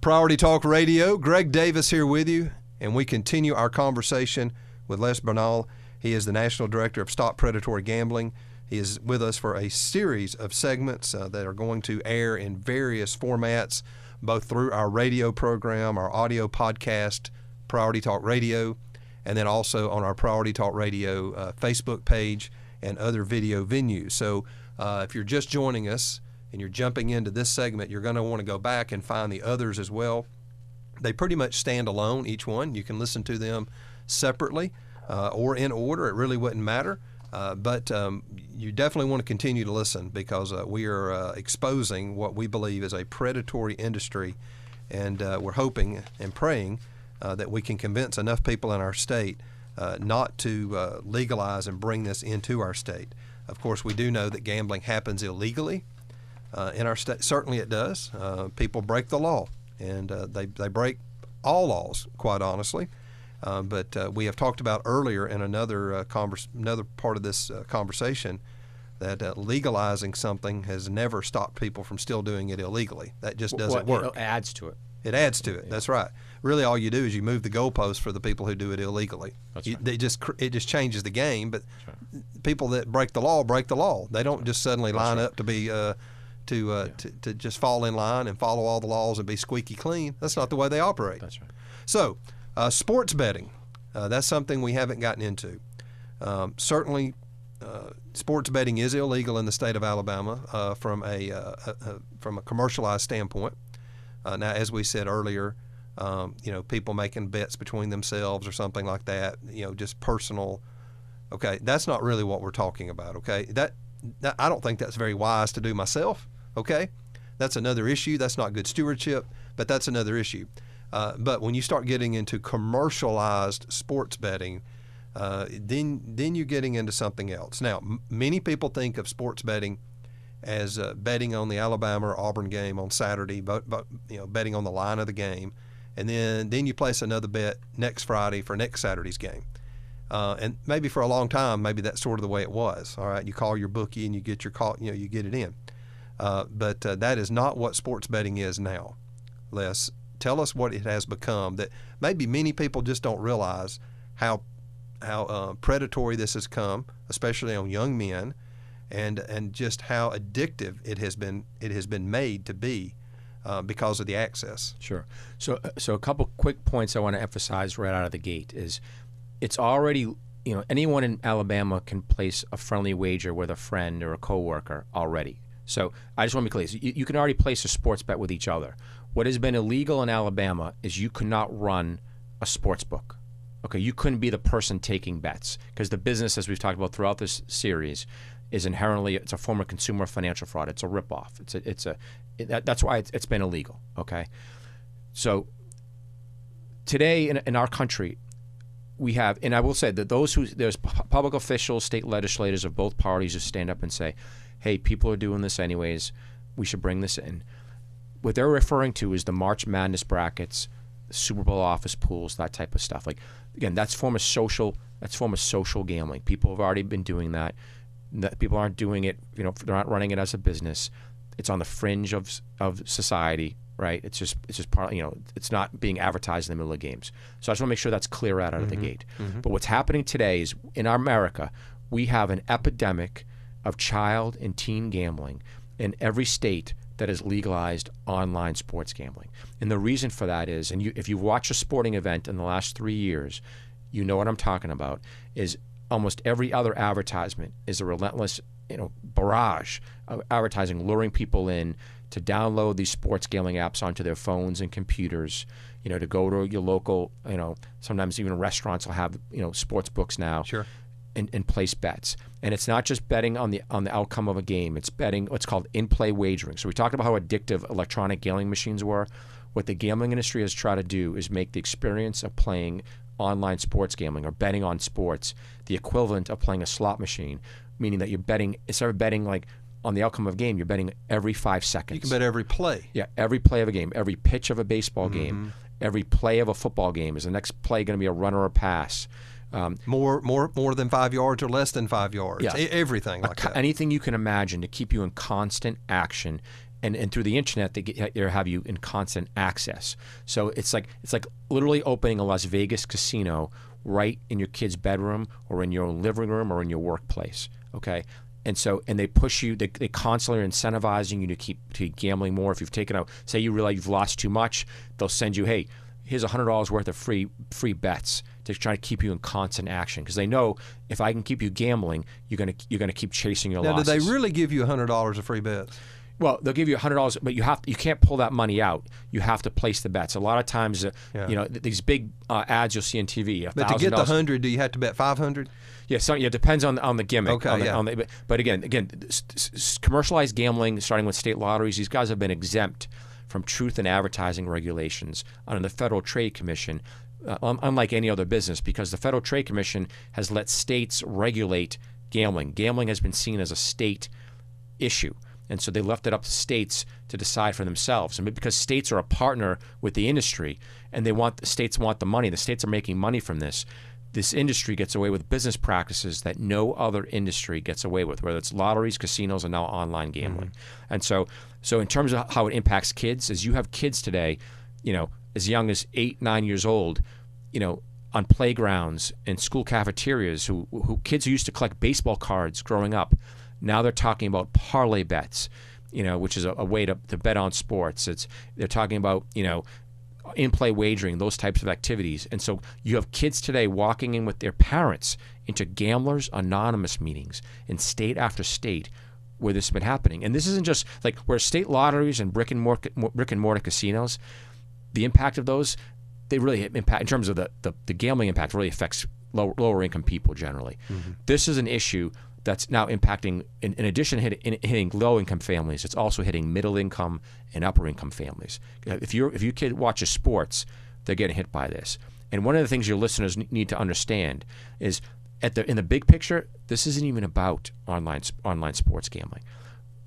Priority Talk Radio. Greg Davis here with you, and we continue our conversation with Les Bernal. He is the National Director of Stop Predatory Gambling. He is with us for a series of segments uh, that are going to air in various formats, both through our radio program, our audio podcast, Priority Talk Radio, and then also on our Priority Talk Radio uh, Facebook page and other video venues. So uh, if you're just joining us, and you're jumping into this segment, you're going to want to go back and find the others as well. They pretty much stand alone, each one. You can listen to them separately uh, or in order. It really wouldn't matter. Uh, but um, you definitely want to continue to listen because uh, we are uh, exposing what we believe is a predatory industry. And uh, we're hoping and praying uh, that we can convince enough people in our state not to legalize and bring this into our state. Of course, we do know that gambling happens illegally. Uh, in our state, certainly it does. Uh, people break the law, and uh, they, they break all laws, quite honestly. Uh, but uh, we have talked about earlier in another uh, converse, another part of this conversation that legalizing something has never stopped people from still doing it illegally. That just doesn't well, work. It adds to it. It adds to it. Yeah. That's right. Really, all you do is you move the goalposts for the people who do it illegally. That's right. They just it just changes the game. But right. people that break the law break the law. They don't just suddenly line right. up to be to, uh, yeah. to, to just fall in line and follow all the laws and be squeaky clean. That's not the way they operate. That's right. So, uh, sports betting, uh, that's something we haven't gotten into. Um, certainly, uh, sports betting is illegal in the state of Alabama uh, from a, uh, a, a, from a commercialized standpoint. now, as we said earlier, um, you know, people making bets between themselves or something like that, you know, just personal. Okay, that's not really what we're talking about. Okay, that, that I don't think that's very wise to do myself. Okay? That's another issue. That's not good stewardship, but that's another issue. Uh, but when you start getting into commercialized sports betting, uh, then then you're getting into something else. Now, m- many people think of sports betting as uh, betting on the Alabama or Auburn game on Saturday, but, but you know betting on the line of the game, and then then you place another bet next Friday for next Saturday's game. Uh, and maybe for a long time, maybe that's sort of the way it was. All right, you call your bookie and you get your call, you know, you get it in. Uh, but uh, that is not what sports betting is now. Les, tell us what it has become that maybe many people just don't realize how how uh, predatory this has come, especially on young men, and and just how addictive it has been it has been made to be uh, because of the access. Sure. So uh, so a couple quick points I want to emphasize right out of the gate is it's already you know anyone in Alabama can place a friendly wager with a friend or a coworker already. So I just want to be clear. You, you, can already place a sports bet with each other. What has been illegal in Alabama is you cannot run a sports book. Okay, you couldn't be the person taking bets because the business, as we've talked about throughout this series, is inherently it's a form of consumer financial fraud. It's a ripoff. It's a it's a it, that, that's why it's, it's been illegal. Okay, so today in, in our country, we have, and I will say that those who there's public officials, state legislators of both parties who stand up and say, hey, people are doing this anyways. We should bring this in. What they're referring to is the March Madness brackets, Super Bowl office pools, that type of stuff. Like again, that's form of social. That's form of social gambling. People have already been doing that. People aren't doing it. You know, they're not running it as a business. It's on the fringe of of society, right? It's just it's just part. You know, it's not being advertised in the middle of games. So I just want to make sure that's clear out, out mm-hmm. of the mm-hmm. gate. Mm-hmm. But what's happening today is in our America, we have an epidemic of child and teen gambling in every state that has legalized online sports gambling. And the reason for that is, and you, if you watch a sporting event in the last three years, you know what I'm talking about, is almost every other advertisement is a relentless you know, barrage of advertising, luring people in to download these sports gambling apps onto their phones and computers, you know, to go to your local, you know, sometimes even restaurants will have, you know, sports books now. Sure and, and, place bets. And it's not just betting on the on the outcome of a game. It's betting what's called in-play wagering. So we talked about how addictive electronic gambling machines were. What the gambling industry has tried to do is make the experience of playing online sports gambling or betting on sports the equivalent of playing a slot machine, meaning that you're betting instead of betting like on the outcome of a game, you're betting every five seconds. You can bet every play. Yeah, every play of a game, every pitch of a baseball mm-hmm. game, every play of a football game. Is the next play going to be a run or a pass? Um, more, more, more than five yards or less than five yards. Yeah. everything like that. Anything you can imagine to keep you in constant action and, and through the internet they, get, they have you in constant access. So it's like it's like literally opening a Las Vegas casino right in your kid's bedroom or in your living room or in your workplace. Okay. And so, and they push you. They, they constantly are incentivizing you to keep to gambling more. If you've taken out, say you realize you've lost too much, they'll send you, hey, here's hundred dollars worth of free free bets to try to keep you in constant action because they know if I can keep you gambling, you're gonna you're gonna keep chasing your Now, losses. did they really give you hundred dollars of free bets? Well, they'll give you hundred dollars, but you have you can't pull that money out. You have to place the bets. A lot of times, uh, Yeah. you know, th- these big uh, ads you'll see on TV. But to get the $1,000. hundred, do you have to bet five hundred? Yeah, so yeah, it depends on on the gimmick. Okay, on the, yeah. the, but, but again, again, s- s- commercialized gambling, starting with state lotteries, these guys have been exempt from truth in advertising regulations under the Federal Trade Commission, uh, unlike any other business, because the Federal Trade Commission has let states regulate gambling. Gambling has been seen as a state issue. And so they left it up to states to decide for themselves. And because states are a partner with the industry and they want the states want the money, the states are making money from this. This industry gets away with business practices that no other industry gets away with, whether it's lotteries, casinos, and now online gambling. And so, so in terms of how it impacts kids, as you have kids today, you know, as young as eight, nine years old, you know, on playgrounds and school cafeterias, who, who kids who used to collect baseball cards growing up, now they're talking about parlay bets, you know, which is a, a way to, to bet on sports. It's they're talking about you know in-play wagering, those types of activities, and so you have kids today walking in with their parents into gamblers anonymous meetings in state after state where this has been happening. And this isn't just like where state lotteries and brick and mortar, brick and mortar casinos the impact of those, they really impact in terms of the, the, the gambling impact really affects lower, lower income people generally. Mm-hmm. This is an issue that's now impacting, in, in addition to hit, in, hitting low income families, it's also hitting middle income and upper income families. Uh, if you if your kid watches sports, they're getting hit by this. And one of the things your listeners need to understand is at the in the big picture, this isn't even about online online sports gambling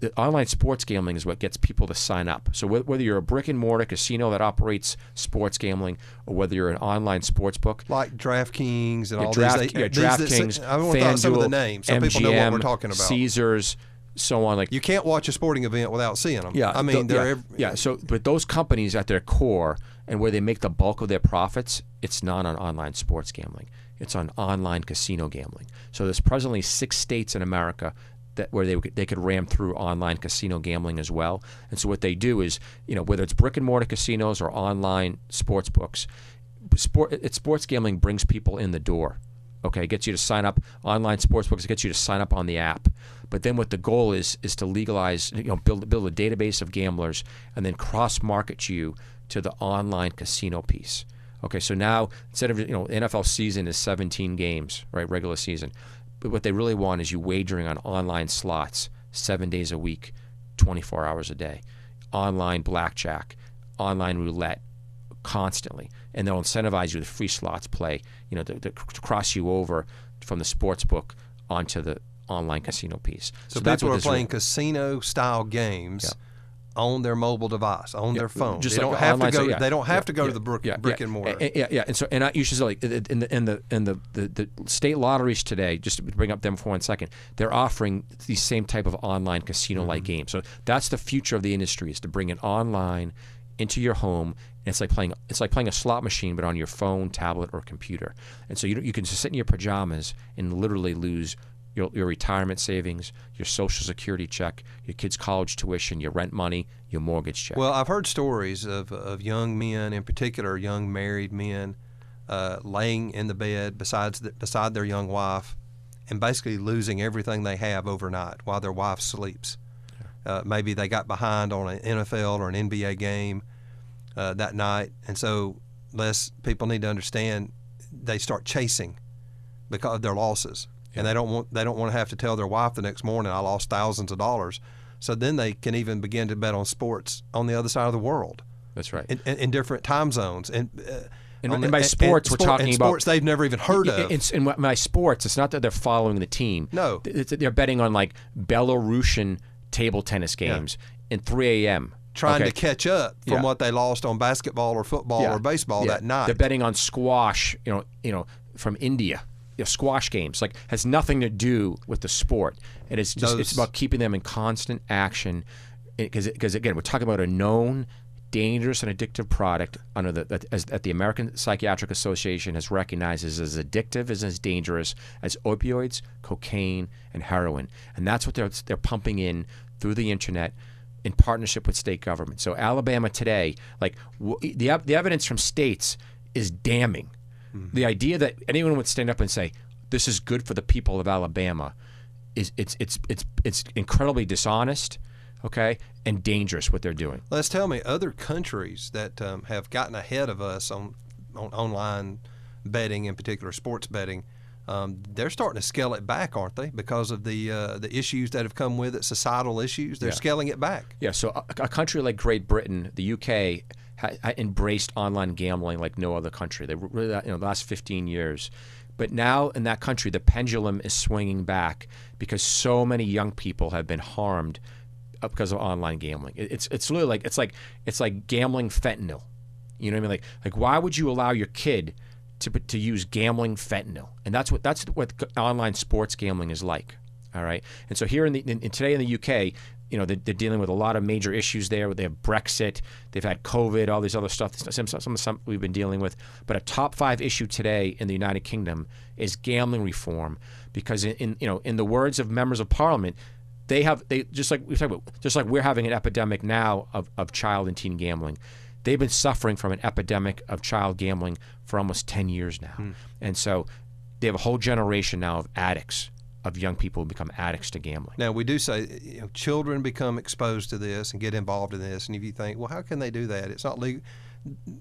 the online sports gambling is what gets people to sign up. So wh- whether you're a brick and mortar casino that operates sports gambling, or whether you're an online sports book, Like DraftKings and yeah, all Draft, these. they- yeah, these that- DraftKings, I want to talk some of the names so MGM, people know what we're talking about. Caesars, so on. Like You can't watch a sporting event without seeing them. yeah, I mean, th- they're yeah, ev- yeah. So, but those companies at their core and where they make the bulk of their profits, it's not on online sports gambling. It's on online casino gambling. So there's presently six states in America that where they they could ram through online casino gambling as well. And so what they do is, you know, whether it's brick and mortar casinos or online sports books, sport sports gambling brings people in the door. Okay, it gets you to sign up online sports books. It gets you to sign up on the app. But then what the goal is is to legalize, you know, build build a database of gamblers and then cross market you to the online casino piece. Okay, so now instead of you know NFL season is 17 games, right, regular season. But what they really want is you wagering on online slots seven days a week, 24 hours a day, online blackjack, online roulette, constantly, and they'll incentivize you with free slots play. You know, to, to cross you over from the sports book onto the online casino piece. So, that's people what are playing casino style games on their mobile device, on their phone. just they like don't have to go. yeah, they don't have yeah, to go yeah, to the brick, yeah, brick yeah. and mortar. And- and- yeah, and so and I usually say, like in the in the in the in the, the, the state lotteries today, just to bring up them for one second, they're offering these same type of online casino-like Mm-hmm. games. So that's the future of the industry is to bring it online into your home. It's like playing it's like playing a slot machine, but on your phone, tablet, or computer. And so you you can just sit in your pajamas and literally lose your, your retirement savings, your social security check, your kids' college tuition, your rent money, your mortgage check. Well, I've heard stories of, of young men, in particular young married men, uh, laying in the bed besides the, beside their young wife, and basically losing everything they have overnight while their wife sleeps. Uh, maybe they got behind on an NFL or an NBA game uh, that night, and so less people need to understand they start chasing because of their losses, and they don't want they don't want to have to tell their wife the next morning I lost thousands of dollars. So then they can even begin to bet on sports on the other side of the world that's right. in, in, in different time zones. And, uh, And- and by sports, we're sport- talking and about- sports they've never even heard Yeah, of. It's in my sports. It's not that they're following the team. No. It's that they're betting on like Belarusian table tennis games in 3 a.m. trying okay? to catch up from Yeah. what they lost on basketball or football Yeah. or baseball Yeah. that night. They're betting on squash. You know, you know, from India. You know, squash games like has nothing to do with the sport. And It is just it's about keeping them in constant action. Eh, because because again we're talking about a known dangerous and addictive product under the that, as, that the American Psychiatric Association has recognized as as addictive as as dangerous as opioids, cocaine, and heroin, and that's what they're they're pumping in through the internet in partnership with state government. So Alabama today, like w- the the evidence from states is damning. The idea that anyone would stand up and say this is good for the people of Alabama is it's it's it's it's incredibly dishonest, okay, and dangerous what they're doing. Les, tell me other countries that um, have gotten ahead of us on, on online betting, in particular sports betting. Um, they're starting to scale it back, aren't they? Because of the uh, the issues that have come with it, societal issues. They're Yeah. scaling it back. Yeah, so a, a country like Great Britain, the UK, embraced online gambling like no other country. They really, you know, the last 15 years. But now in that country, the pendulum is swinging back because so many young people have been harmed because of online gambling. It's it's literally like it's like it's like gambling fentanyl. You know what I mean? Like like why would you allow your kid to to use gambling fentanyl? And that's what that's what online sports gambling is like. All right. And so here in the in, in today in the UK, you know, they're, they're dealing with a lot of major issues there. They have Brexit, they've had COVID, all these other stuff. Some, some, some, some we've been dealing with. But a top five issue today in the United Kingdom is gambling reform, because in, in you know in the words of members of Parliament, they have they just like we talked about, just like we're having an epidemic now of, of child and teen gambling. They've been suffering from an epidemic of child gambling for almost ten years now, hmm. and so they have a whole generation now of addicts, of young people who become addicts to gambling. Now we do say you know, children become exposed to this and get involved in this, and if you think, well, how can they do that? It's not legal.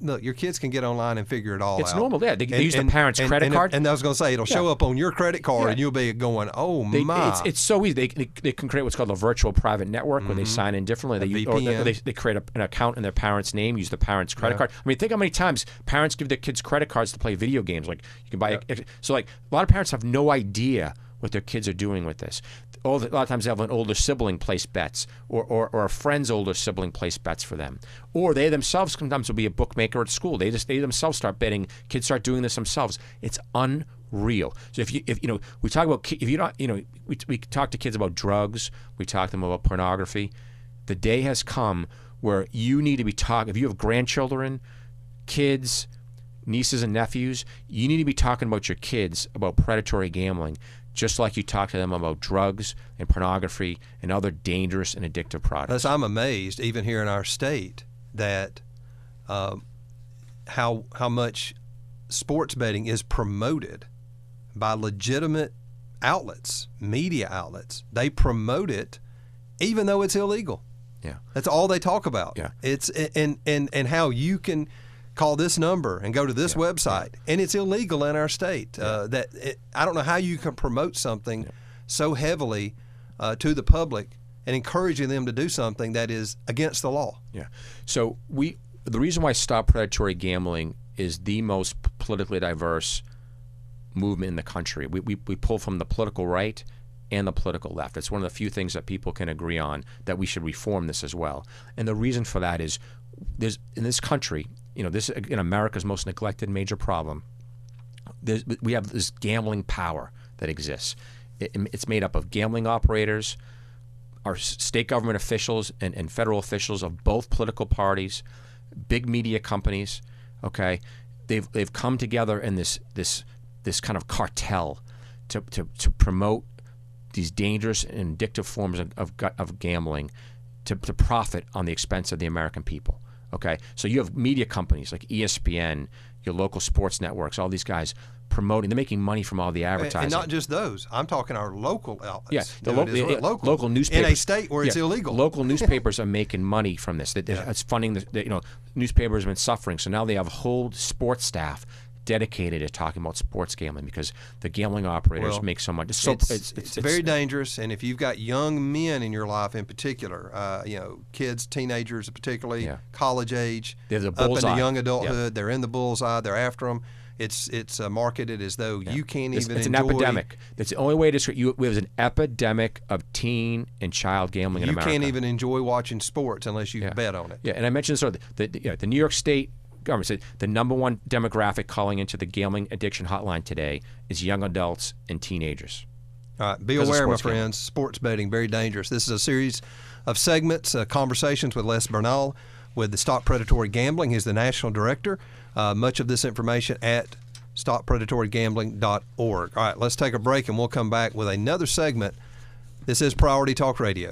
Look, your kids can get online and figure it all It's out. It's normal, yeah. They- they use the parents' and, credit and, card. And I was going to say it'll show up on your credit card, Yeah. and you'll be going, "Oh They, my!" it's, it's so easy. They, they, they can create what's called a virtual private network where they mm-hmm. sign in differently. They, use- or they, VPN. they, they create a, an account in their parent's name, use the parent's credit card. I mean, think how many times parents give their kids credit cards to play video games. Like you can buy. A, so like a lot of parents have no idea what their kids are doing with this. All the, a lot of times they have an older sibling place bets, or, or, or a friend's older sibling place bets for them, or they themselves sometimes will be a bookmaker at school. They just they themselves start betting. Kids start doing this themselves. It's unreal. So if you if you know we talk about if you don't you know we we talk to kids about drugs, we talk to them about pornography. The day has come where you need to be talking. If you have grandchildren, kids, nieces and nephews, you need to be talking about your kids about predatory gambling, just like you talk to them about drugs and pornography and other dangerous and addictive products. I'm amazed, even here in our state, that um, how how much sports betting is promoted by legitimate outlets, media outlets. They promote it, even though it's illegal. Yeah. That's all they talk about. Yeah. It's and and and how you can call this number and go to this website, and it's illegal in our state. Uh, that it, I don't know how you can promote something so heavily uh, to the public and encouraging them to do something that is against the law. Yeah. So we the reason why Stop Predatory Gambling is the most politically diverse movement in the country. We, we, we pull from the political right and the political left. It's one of the few things that people can agree on that we should reform this as well. And the reason for that is there's in this country, you know, this in America's most neglected major problem. We have this gambling power that exists. It, it's made up of gambling operators, our state government officials and, and federal officials of both political parties, big media companies. Okay, they've they've come together in this this this kind of cartel to to, to promote these dangerous and addictive forms of, of, of gambling to, to profit on the expense of the American people. Okay, so you have media companies like ESPN, your local sports networks, all these guys promoting. They're making money from all the advertising. and not just those. I'm talking our local outlets. Yeah, the lo- it as the- well. yeah, local, local newspapers in a state where it's Yeah, illegal. Local newspapers are making money from this. That Yeah. It's funding the, the you know newspapers have been suffering, so now they have a whole sports staff dedicated to talking about sports gambling because the gambling operators Well, make so much. It's so it's, it's, it's, very dangerous, and if you've got young men in your life, in particular, uh, you know, kids, teenagers, particularly Yeah. college age, They're the up into young Yeah. adulthood, they're in the bullseye. They're after them. It's it's uh, marketed as though you can't It's, even. it's an epidemic. That's the only way to describe. You, there's an epidemic of teen and child gambling in America. You can't even enjoy watching sports unless you Yeah. bet on it. Yeah, and I mentioned this earlier. The, the, yeah, the New York State government said the number one demographic calling into the gambling addiction hotline today is young adults and teenagers. All right, be aware, my sports gambling. friends. Sports betting very dangerous. This is a series of segments, uh, conversations with Les Bernal with the Stop Predatory Gambling. He's the national director. Uh, much of this information at stoppredatorygambling.org. All right, let's take a break and we'll come back with another segment. This is Priority Talk Radio.